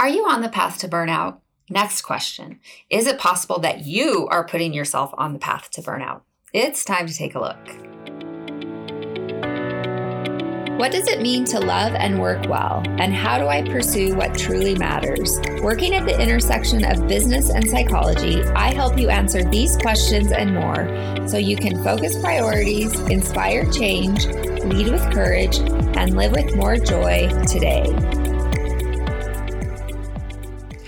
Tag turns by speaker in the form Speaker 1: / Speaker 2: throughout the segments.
Speaker 1: Are you on the path to burnout? Next question Is it possible that you are putting yourself on the path to burnout? It's time to take a look. What does it mean to love and work well? And how do I pursue what truly matters? Working at the intersection of business and psychology, I help you answer these questions and more so you can focus priorities, inspire change, lead with courage, and live with more joy today.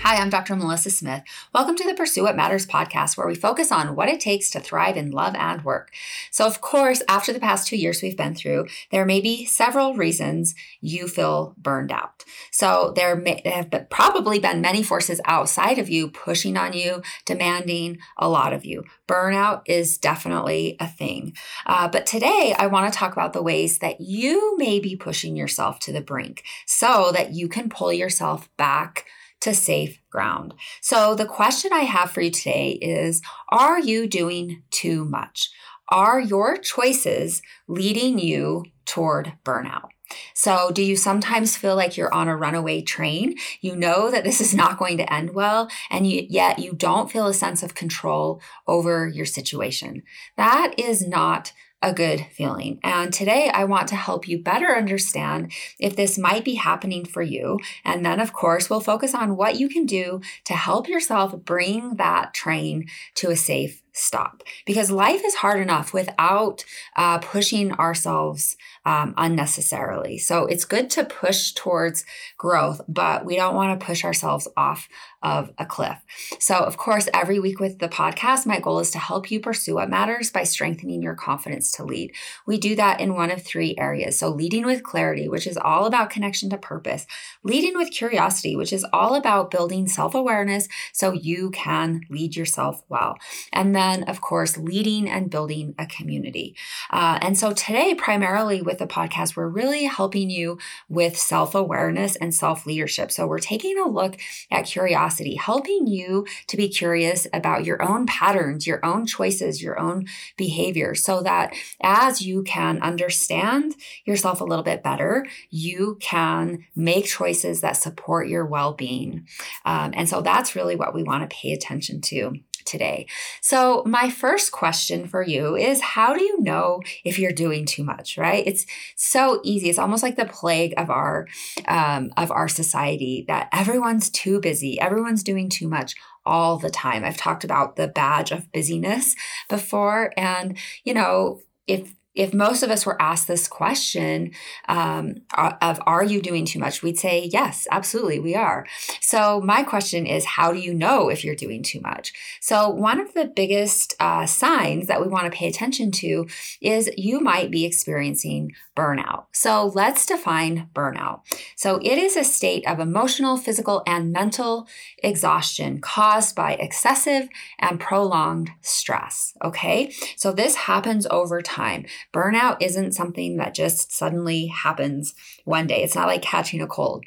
Speaker 1: Hi, I'm Dr. Melissa Smith. Welcome to the Pursue What Matters podcast, where we focus on what it takes to thrive in love and work. So, of course, after the past two years we've been through, there may be several reasons you feel burned out. So, there may have been, probably been many forces outside of you pushing on you, demanding a lot of you. Burnout is definitely a thing. Uh, but today, I want to talk about the ways that you may be pushing yourself to the brink so that you can pull yourself back to safe ground. So, the question I have for you today is Are you doing too much? Are your choices leading you toward burnout? So, do you sometimes feel like you're on a runaway train? You know that this is not going to end well, and yet you don't feel a sense of control over your situation. That is not a good feeling. And today I want to help you better understand if this might be happening for you. And then, of course, we'll focus on what you can do to help yourself bring that train to a safe stop because life is hard enough without uh, pushing ourselves um, unnecessarily. So it's good to push towards growth, but we don't want to push ourselves off of a cliff. So, of course, every week with the podcast, my goal is to help you pursue what matters by strengthening your confidence to lead. We do that in one of three areas. So, leading with clarity, which is all about connection to purpose, leading with curiosity, which is all about building self awareness so you can lead yourself well. And then, of course, leading and building a community. Uh, and so, today, primarily with the podcast, we're really helping you with self awareness and self leadership. So, we're taking a look at curiosity curiosity, helping you to be curious about your own patterns, your own choices, your own behavior, so that as you can understand yourself a little bit better, you can make choices that support your well being. Um, and so that's really what we want to pay attention to today. So, my first question for you is how do you know if you're doing too much, right? It's so easy. It's almost like the plague of our um, of our society that everyone's too busy, everyone's doing too much all the time. I've talked about the badge of busyness before and you know, if if most of us were asked this question um, of are you doing too much? we'd say yes absolutely we are. So my question is how do you know if you're doing too much? So one of the biggest uh, signs that we want to pay attention to is you might be experiencing burnout. So let's define burnout. So it is a state of emotional physical and mental exhaustion caused by excessive and prolonged stress okay? So this happens over time Burnout isn't something that just suddenly happens one day. It's not like catching a cold.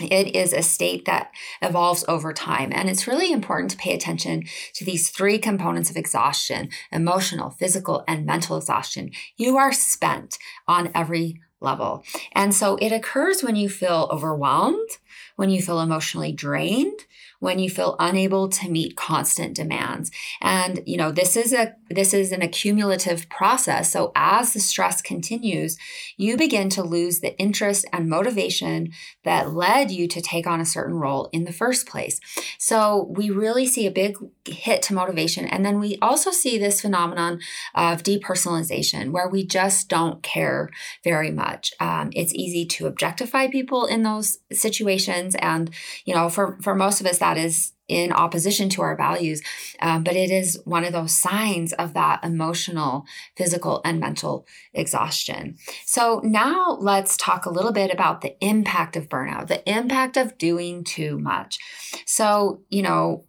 Speaker 1: It is a state that evolves over time. And it's really important to pay attention to these three components of exhaustion emotional, physical, and mental exhaustion. You are spent on every level. And so it occurs when you feel overwhelmed, when you feel emotionally drained, when you feel unable to meet constant demands. And you know, this is a this is an accumulative process. So as the stress continues, you begin to lose the interest and motivation that led you to take on a certain role in the first place. So we really see a big hit to motivation and then we also see this phenomenon of depersonalization where we just don't care very much. Um, it's easy to objectify people in those situations and you know for for most of us that that is in opposition to our values. Um, but it is one of those signs of that emotional, physical, and mental exhaustion. So now let's talk a little bit about the impact of burnout, the impact of doing too much. So, you know,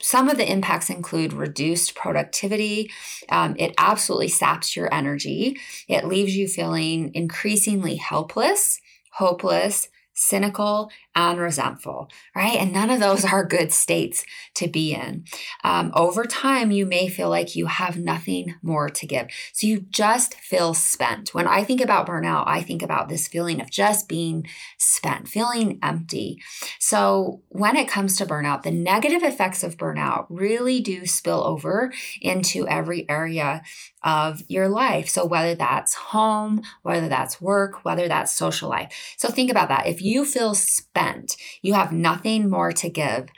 Speaker 1: some of the impacts include reduced productivity. Um, it absolutely saps your energy. It leaves you feeling increasingly helpless, hopeless, cynical, and resentful, right? And none of those are good states to be in. Um, over time, you may feel like you have nothing more to give. So you just feel spent. When I think about burnout, I think about this feeling of just being spent, feeling empty. So when it comes to burnout, the negative effects of burnout really do spill over into every area of your life. So, whether that's home, whether that's work, whether that's social life. So, think about that. If you feel spent, you have nothing more to give,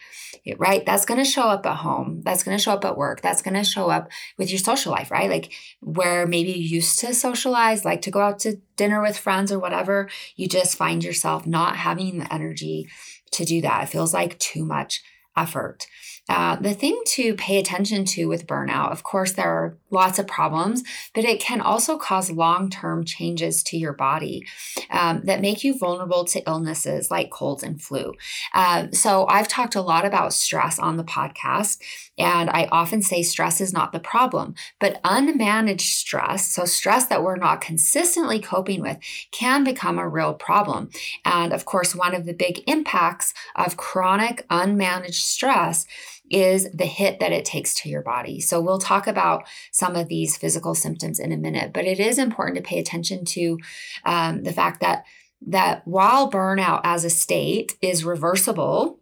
Speaker 1: right? That's going to show up at home. That's going to show up at work. That's going to show up with your social life, right? Like where maybe you used to socialize, like to go out to dinner with friends or whatever, you just find yourself not having the energy to do that. It feels like too much effort. Uh, the thing to pay attention to with burnout, of course, there are lots of problems, but it can also cause long term changes to your body um, that make you vulnerable to illnesses like colds and flu. Uh, so, I've talked a lot about stress on the podcast, and I often say stress is not the problem, but unmanaged stress, so stress that we're not consistently coping with, can become a real problem. And of course, one of the big impacts of chronic unmanaged stress is the hit that it takes to your body. So we'll talk about some of these physical symptoms in a minute, but it is important to pay attention to um, the fact that that while burnout as a state is reversible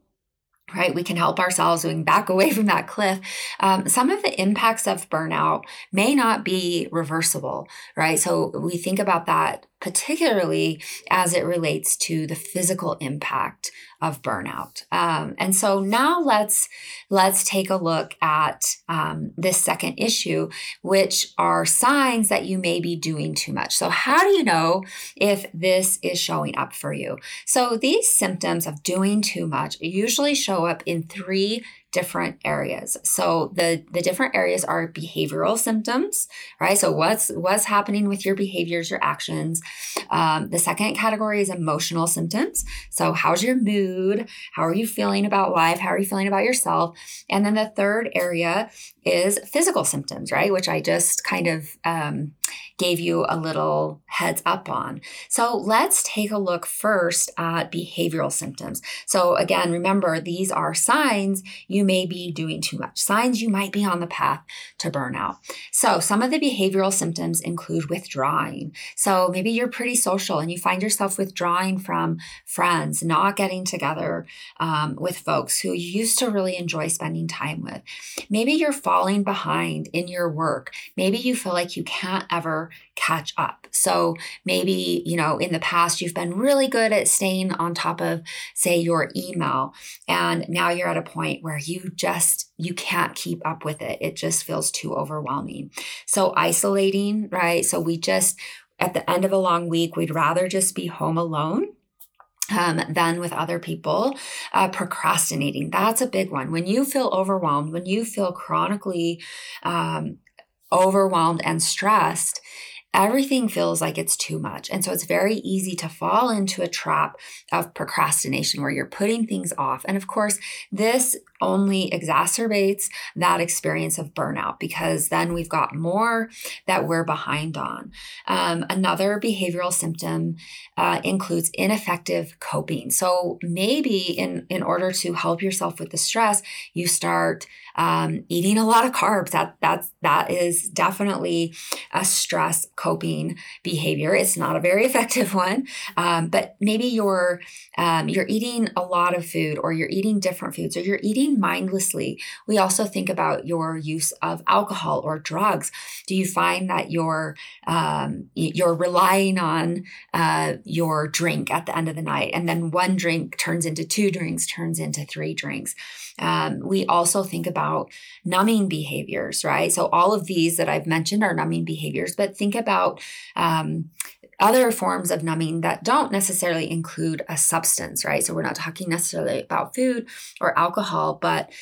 Speaker 1: right? We can help ourselves. We can back away from that cliff. Um, some of the impacts of burnout may not be reversible, right? So we think about that particularly as it relates to the physical impact of burnout. Um, and so now let's let's take a look at um, this second issue, which are signs that you may be doing too much. So how do you know if this is showing up for you? So these symptoms of doing too much usually show up in three different areas. So the the different areas are behavioral symptoms, right? So what's what's happening with your behaviors, your actions. Um, the second category is emotional symptoms. So how's your mood? How are you feeling about life? How are you feeling about yourself? And then the third area is physical symptoms, right? Which I just kind of um, gave you a little heads up on. So let's take a look first at behavioral symptoms. So again, remember these are signs you may be doing too much, signs you might be on the path to burnout. So some of the behavioral symptoms include withdrawing. So maybe you're pretty social and you find yourself withdrawing from friends, not getting together um, with folks who you used to really enjoy spending time with. Maybe you're falling behind in your work. Maybe you feel like you can't ever catch up. So maybe, you know, in the past you've been really good at staying on top of say your email and now you're at a point where you just you can't keep up with it. It just feels too overwhelming. So isolating, right? So we just at the end of a long week, we'd rather just be home alone um, than with other people. Uh, procrastinating, that's a big one. When you feel overwhelmed, when you feel chronically um, overwhelmed and stressed, everything feels like it's too much. And so it's very easy to fall into a trap of procrastination where you're putting things off. And of course, this only exacerbates that experience of burnout because then we've got more that we're behind on. Um, another behavioral symptom uh, includes ineffective coping. So maybe in, in order to help yourself with the stress, you start um, eating a lot of carbs. That that's that is definitely a stress coping behavior. It's not a very effective one, um, but maybe you're um, you're eating a lot of food, or you're eating different foods, or you're eating mindlessly. We also think about your use of alcohol or drugs. Do you find that you're um, you're relying on uh, your drink at the end of the night, and then one drink turns into two drinks, turns into three drinks? Um, we also think about numbing behaviors, right? So all of these that I've mentioned are numbing behaviors, but think about um, other forms of numbing that don't necessarily include a substance, right? So we're not talking necessarily about food or alcohol, but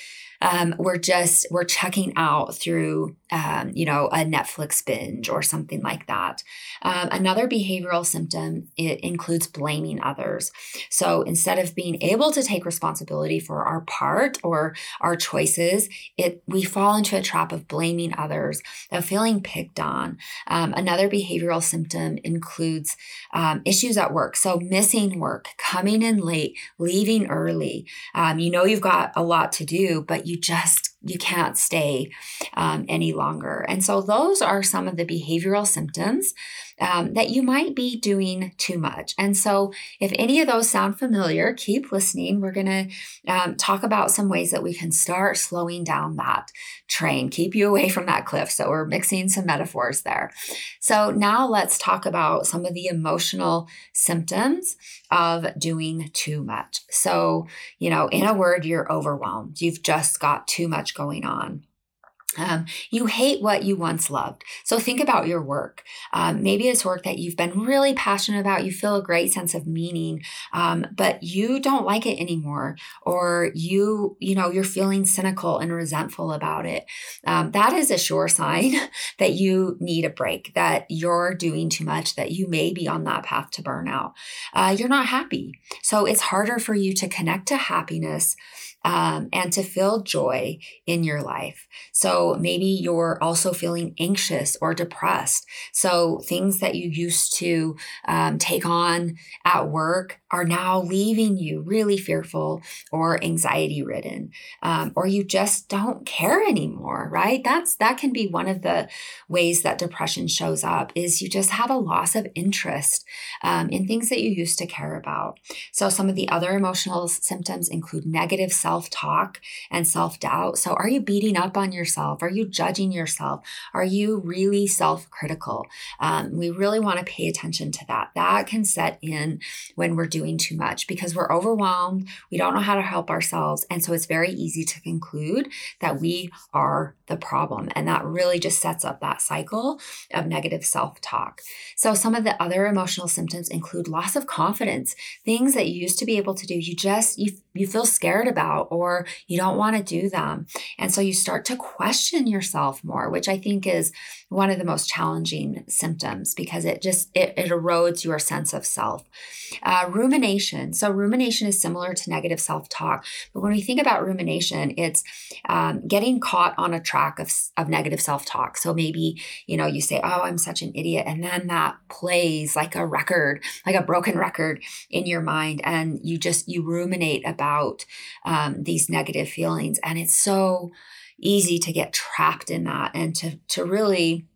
Speaker 1: Um, we're just we're checking out through um, you know a Netflix binge or something like that. Um, another behavioral symptom it includes blaming others. So instead of being able to take responsibility for our part or our choices, it we fall into a trap of blaming others, of feeling picked on. Um, another behavioral symptom includes um, issues at work. So missing work, coming in late, leaving early. Um, you know you've got a lot to do, but you just you can't stay um, any longer. And so, those are some of the behavioral symptoms um, that you might be doing too much. And so, if any of those sound familiar, keep listening. We're going to um, talk about some ways that we can start slowing down that train, keep you away from that cliff. So, we're mixing some metaphors there. So, now let's talk about some of the emotional symptoms of doing too much. So, you know, in a word, you're overwhelmed. You've just got too much going on. Um, you hate what you once loved. So think about your work. Um, maybe it's work that you've been really passionate about. You feel a great sense of meaning, um, but you don't like it anymore, or you, you know, you're feeling cynical and resentful about it. Um, that is a sure sign that you need a break, that you're doing too much, that you may be on that path to burnout. Uh, you're not happy. So it's harder for you to connect to happiness um, and to feel joy in your life. So maybe you're also feeling anxious or depressed. So things that you used to um, take on at work are now leaving you really fearful or anxiety ridden, um, or you just don't care anymore. Right? That's that can be one of the ways that depression shows up. Is you just have a loss of interest um, in things that you used to care about. So some of the other emotional symptoms include negative self self talk and self doubt. So, are you beating up on yourself? Are you judging yourself? Are you really self critical? Um, we really want to pay attention to that. That can set in when we're doing too much because we're overwhelmed. We don't know how to help ourselves. And so, it's very easy to conclude that we are the problem. And that really just sets up that cycle of negative self talk. So, some of the other emotional symptoms include loss of confidence, things that you used to be able to do, you just, you, you feel scared about or you don't want to do them. And so you start to question yourself more, which I think is one of the most challenging symptoms because it just it, it erodes your sense of self uh, rumination so rumination is similar to negative self-talk but when we think about rumination it's um, getting caught on a track of, of negative self-talk. So maybe you know you say oh i'm such an idiot and then that plays like a record like a broken record in your mind and you just you ruminate about um, these negative feelings and it's so easy to get trapped in that and to to really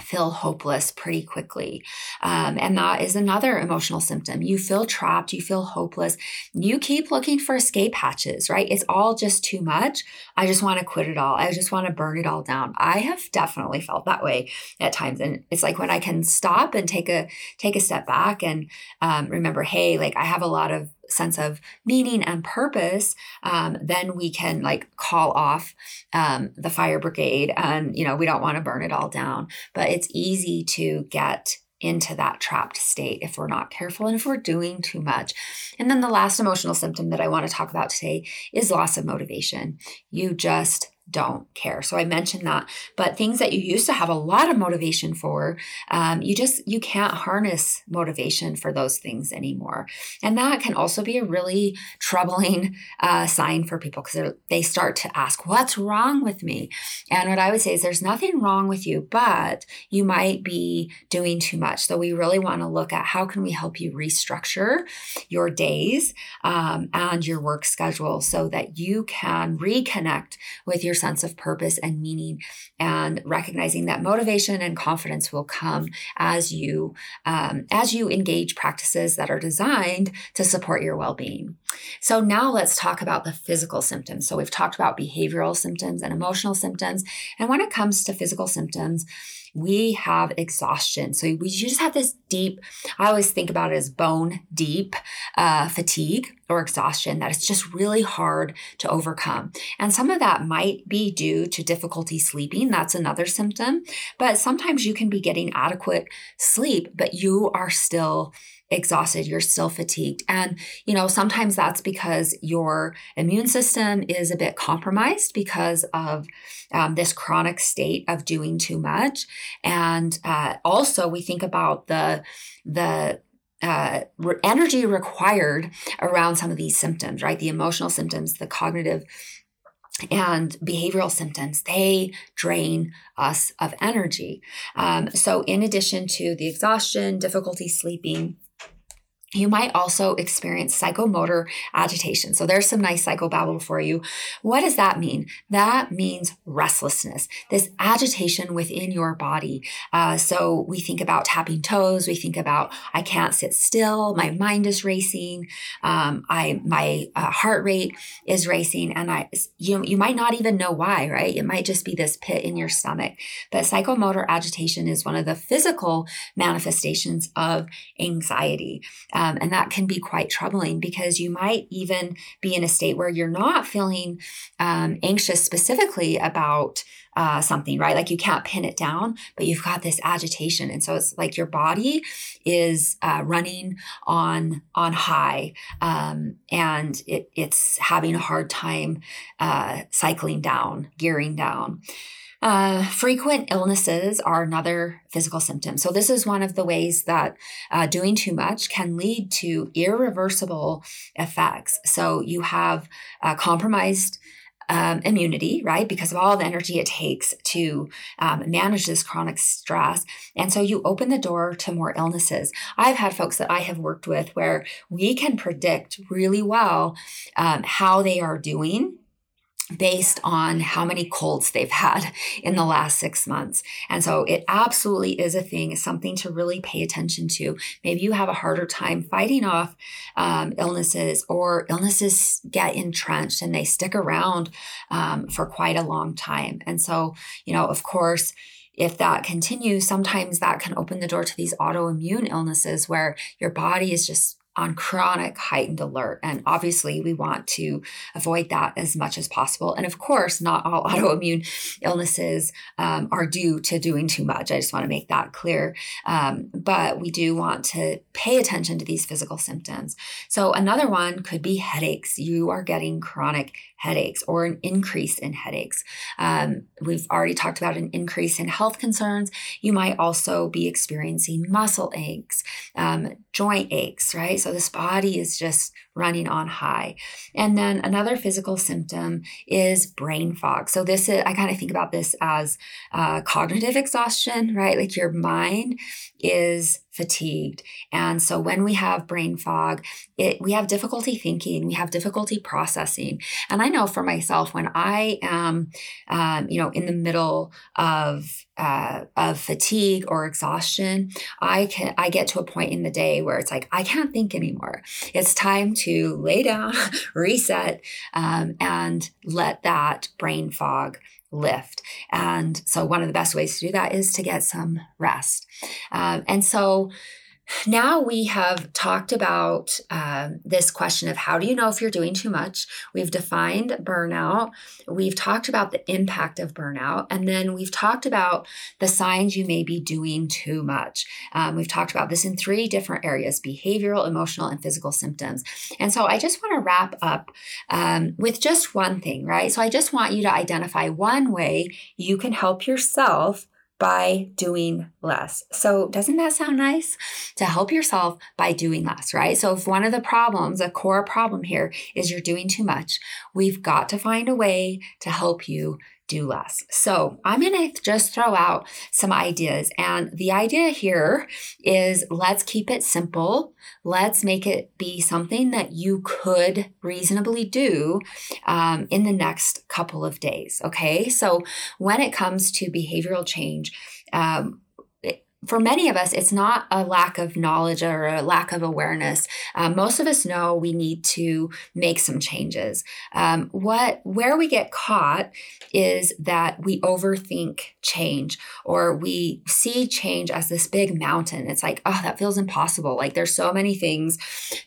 Speaker 1: feel hopeless pretty quickly. Um, and that is another emotional symptom. You feel trapped, you feel hopeless. You keep looking for escape hatches, right? It's all just too much. I just want to quit it all. I just want to burn it all down. I have definitely felt that way at times. And it's like when I can stop and take a take a step back and um, remember, hey, like I have a lot of sense of meaning and purpose, um, then we can like call off um, the fire brigade. And, you know, we don't want to burn it all down. But it's easy to get into that trapped state if we're not careful and if we're doing too much. And then the last emotional symptom that I want to talk about today is loss of motivation. You just don't care. So I mentioned that, but things that you used to have a lot of motivation for, um, you just you can't harness motivation for those things anymore, and that can also be a really troubling uh, sign for people because they start to ask, "What's wrong with me?" And what I would say is, there's nothing wrong with you, but you might be doing too much. So we really want to look at how can we help you restructure your days um, and your work schedule so that you can reconnect with your sense of purpose and meaning, and recognizing that motivation and confidence will come as you um, as you engage practices that are designed to support your well-being. So now let's talk about the physical symptoms. So we've talked about behavioral symptoms and emotional symptoms, and when it comes to physical symptoms, we have exhaustion. So we just have this deep, I always think about it as bone deep uh, fatigue or exhaustion that it's just really hard to overcome. And some of that might be due to difficulty sleeping. That's another symptom. But sometimes you can be getting adequate sleep, but you are still exhausted, you're still fatigued. And, you know, sometimes that's because your immune system is a bit compromised because of um, this chronic state of doing too much. And uh, also, we think about the, the, uh, re- energy required around some of these symptoms, right? The emotional symptoms, the cognitive and behavioral symptoms, they drain us of energy. Um, so, in addition to the exhaustion, difficulty sleeping, you might also experience psychomotor agitation. So there's some nice psychobabble for you. What does that mean? That means restlessness, this agitation within your body. Uh, so we think about tapping toes. We think about I can't sit still. My mind is racing. Um, I my uh, heart rate is racing, and I you you might not even know why. Right? It might just be this pit in your stomach. But psychomotor agitation is one of the physical manifestations of anxiety. Um, and that can be quite troubling because you might even be in a state where you're not feeling um, anxious specifically about uh, something, right? Like you can't pin it down, but you've got this agitation, and so it's like your body is uh, running on on high, um, and it, it's having a hard time uh, cycling down, gearing down. Uh, frequent illnesses are another physical symptom. So, this is one of the ways that uh, doing too much can lead to irreversible effects. So, you have uh, compromised um, immunity, right? Because of all the energy it takes to um, manage this chronic stress. And so you open the door to more illnesses. I've had folks that I have worked with where we can predict really well um, how they are doing based on how many colds they've had in the last six months. And so it absolutely is a thing, something to really pay attention to. Maybe you have a harder time fighting off um, illnesses, or illnesses get entrenched and they stick around um, for quite a long time. And so, you know, of course, if that continues, sometimes that can open the door to these autoimmune illnesses where your body is just on chronic heightened alert. And obviously, we want to avoid that as much as possible. And of course, not all autoimmune illnesses um, are due to doing too much. I just want to make that clear. Um, but we do want to pay attention to these physical symptoms. So, another one could be headaches. You are getting chronic headaches or an increase in headaches. Um, we've already talked about an increase in health concerns. You might also be experiencing muscle aches, um, joint aches, right? So this body is just running on high. And then another physical symptom is brain fog. So this is, I kind of think about this as uh, cognitive exhaustion, right? Like your mind is fatigued. And so when we have brain fog, it, we have difficulty thinking, we have difficulty processing. And I know for myself, when I am, um, you know, in the middle of uh, of fatigue or exhaustion, I can I get to a point in the day where it's like I can't think anymore. It's time to lay down, reset, um, and let that brain fog lift. And so, one of the best ways to do that is to get some rest. Um, and so, now we have talked about um, this question of how do you know if you're doing too much? We've defined burnout. We've talked about the impact of burnout. And then we've talked about the signs you may be doing too much. Um, we've talked about this in three different areas behavioral, emotional, and physical symptoms. And so I just want to wrap up um, with just one thing, right? So I just want you to identify one way you can help yourself by doing less. So, doesn't that sound nice? To help yourself by doing less, right? So, if one of the problems, a core problem here, is you're doing too much, we've got to find a way to help you do less. So I'm going to just throw out some ideas. And the idea here is let's keep it simple. Let's make it be something that you could reasonably do um, in the next couple of days. Okay. So when it comes to behavioral change, um, for many of us, it's not a lack of knowledge or a lack of awareness. Um, most of us know we need to make some changes. Um, what where we get caught is that we overthink change or we see change as this big mountain. It's like, oh, that feels impossible. Like there's so many things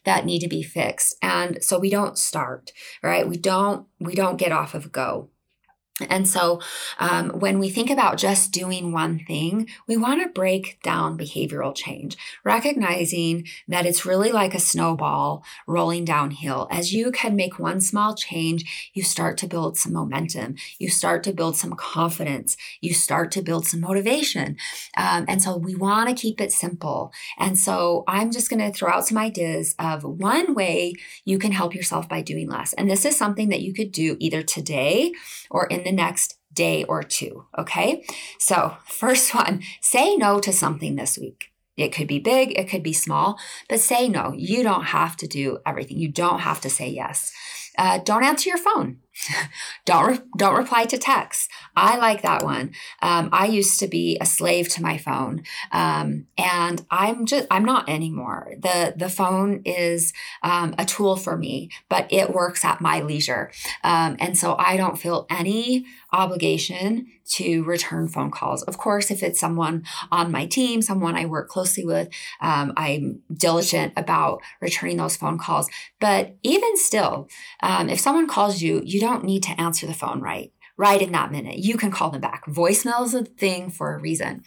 Speaker 1: that need to be fixed, and so we don't start. Right? We don't we don't get off of go. And so, um, when we think about just doing one thing, we want to break down behavioral change, recognizing that it's really like a snowball rolling downhill. As you can make one small change, you start to build some momentum, you start to build some confidence, you start to build some motivation. Um, and so, we want to keep it simple. And so, I'm just going to throw out some ideas of one way you can help yourself by doing less. And this is something that you could do either today or in the next day or two. Okay. So, first one say no to something this week. It could be big, it could be small, but say no. You don't have to do everything. You don't have to say yes. Uh, don't answer your phone. don't re- don't reply to texts. I like that one. Um, I used to be a slave to my phone, um, and I'm just I'm not anymore. the The phone is um, a tool for me, but it works at my leisure, um, and so I don't feel any obligation to return phone calls. Of course, if it's someone on my team, someone I work closely with, um, I'm diligent about returning those phone calls. But even still, um, if someone calls you, you don't need to answer the phone right right in that minute. You can call them back. Voicemail is a thing for a reason.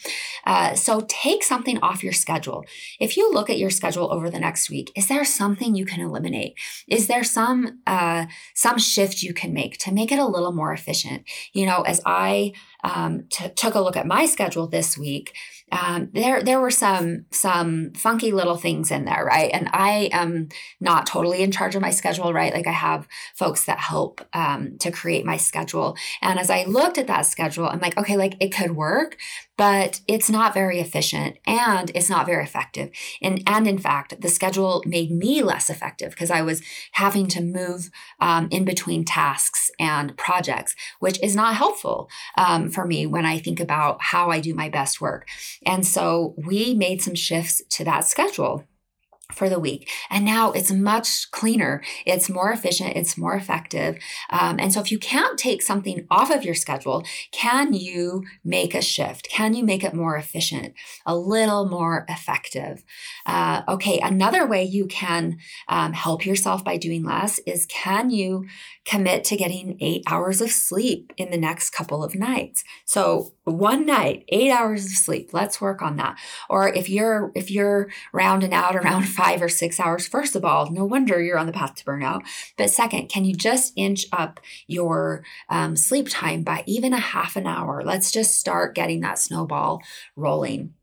Speaker 1: Uh, so take something off your schedule. If you look at your schedule over the next week, is there something you can eliminate? Is there some uh, some shift you can make to make it a little more efficient? You know, as I um, t- took a look at my schedule this week, um, there there were some some funky little things in there, right? And I am not totally in charge of my schedule, right? Like I have folks that help um, to create my schedule. And as I looked at that schedule, I'm like, okay, like it could work, but it's not very efficient and it's not very effective. And, and in fact, the schedule made me less effective because I was having to move um, in between tasks and projects, which is not helpful um, for me when I think about how I do my best work. And so we made some shifts to that schedule for the week. And now it's much cleaner, it's more efficient, it's more effective. Um, and so, if you can't take something off of your schedule, can you make a shift? Can you make it more efficient, a little more effective? Uh, okay, another way you can um, help yourself by doing less is can you commit to getting eight hours of sleep in the next couple of nights? So, one night, eight hours of sleep. Let's work on that. Or if you're if you're rounding out around five or six hours, first of all, no wonder you're on the path to burnout. But second, can you just inch up your um, sleep time by even a half an hour? Let's just start getting that snowball rolling.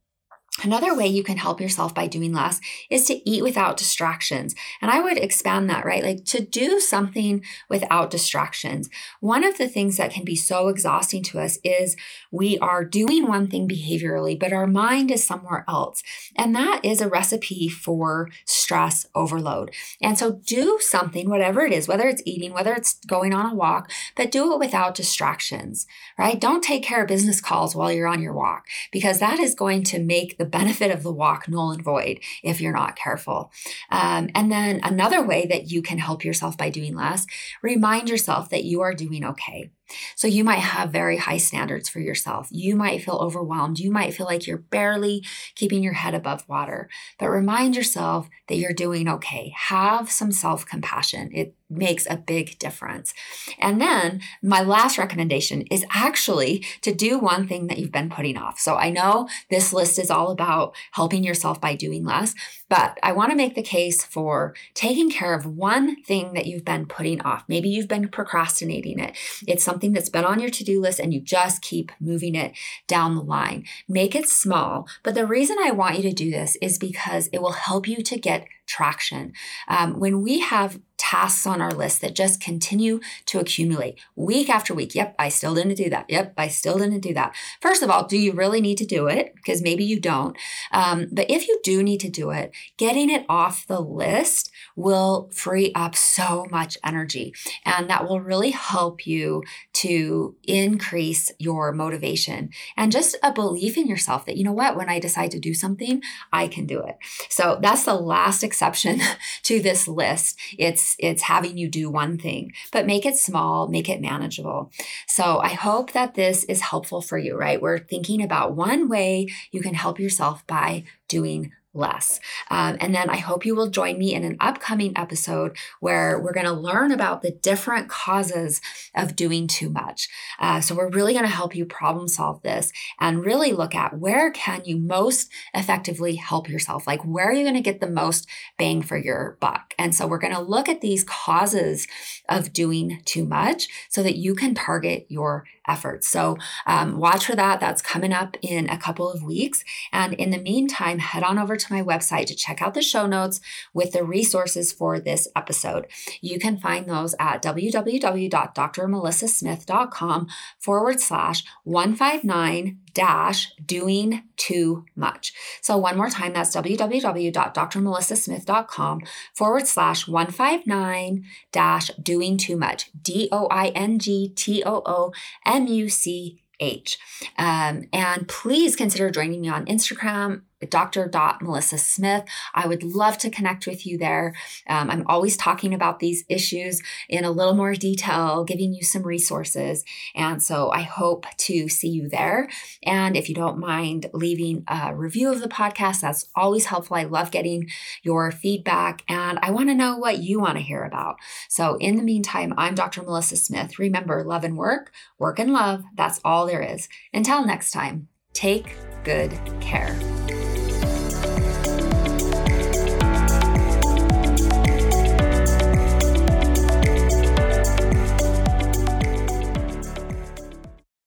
Speaker 1: Another way you can help yourself by doing less is to eat without distractions. And I would expand that, right? Like to do something without distractions. One of the things that can be so exhausting to us is we are doing one thing behaviorally, but our mind is somewhere else. And that is a recipe for stress overload. And so do something, whatever it is, whether it's eating, whether it's going on a walk, but do it without distractions, right? Don't take care of business calls while you're on your walk because that is going to make the benefit of the walk null and void if you're not careful. Um, and then another way that you can help yourself by doing less, remind yourself that you are doing okay. So you might have very high standards for yourself. You might feel overwhelmed. You might feel like you're barely keeping your head above water. But remind yourself that you're doing okay. Have some self compassion. It makes a big difference. And then my last recommendation is actually to do one thing that you've been putting off. So I know this list is all about helping yourself by doing less, but I want to make the case for taking care of one thing that you've been putting off. Maybe you've been procrastinating it. It's something something that's been on your to do list and you just keep moving it down the line. Make it small. But the reason I want you to do this is because it will help you to get traction. Um, when we have tasks on our list that just continue to accumulate week after week. Yep, I still didn't do that. Yep, I still didn't do that. First of all, do you really need to do it? Because maybe you don't. Um, but if you do need to do it, getting it off the list will free up so much energy. And that will really help you to increase your motivation and just a belief in yourself that, you know what, when I decide to do something, I can do it. So that's the last exception to this list. It's it's having you do one thing, but make it small, make it manageable. So I hope that this is helpful for you, right? We're thinking about one way you can help yourself by doing less. Um, and then I hope you will join me in an upcoming episode where we're going to learn about the different causes of doing too much. Uh, so we're really going to help you problem solve this and really look at where can you most effectively help yourself? Like where are you going to get the most bang for your buck? And so we're going to look at these causes of doing too much so that you can target your efforts. So um, watch for that. That's coming up in a couple of weeks. And in the meantime, head on over to my website to check out the show notes with the resources for this episode. You can find those at www.drmelissasmith.com forward slash 159 dash doing too much. So one more time, that's www.drmelissasmith.com forward slash 159 dash doing too much. D O I N G T O O M U C H. Um, and please consider joining me on Instagram Dr. Melissa Smith. I would love to connect with you there. Um, I'm always talking about these issues in a little more detail, giving you some resources. And so I hope to see you there. And if you don't mind leaving a review of the podcast, that's always helpful. I love getting your feedback and I want to know what you want to hear about. So in the meantime, I'm Dr. Melissa Smith. Remember, love and work, work and love. That's all there is. Until next time, take good care.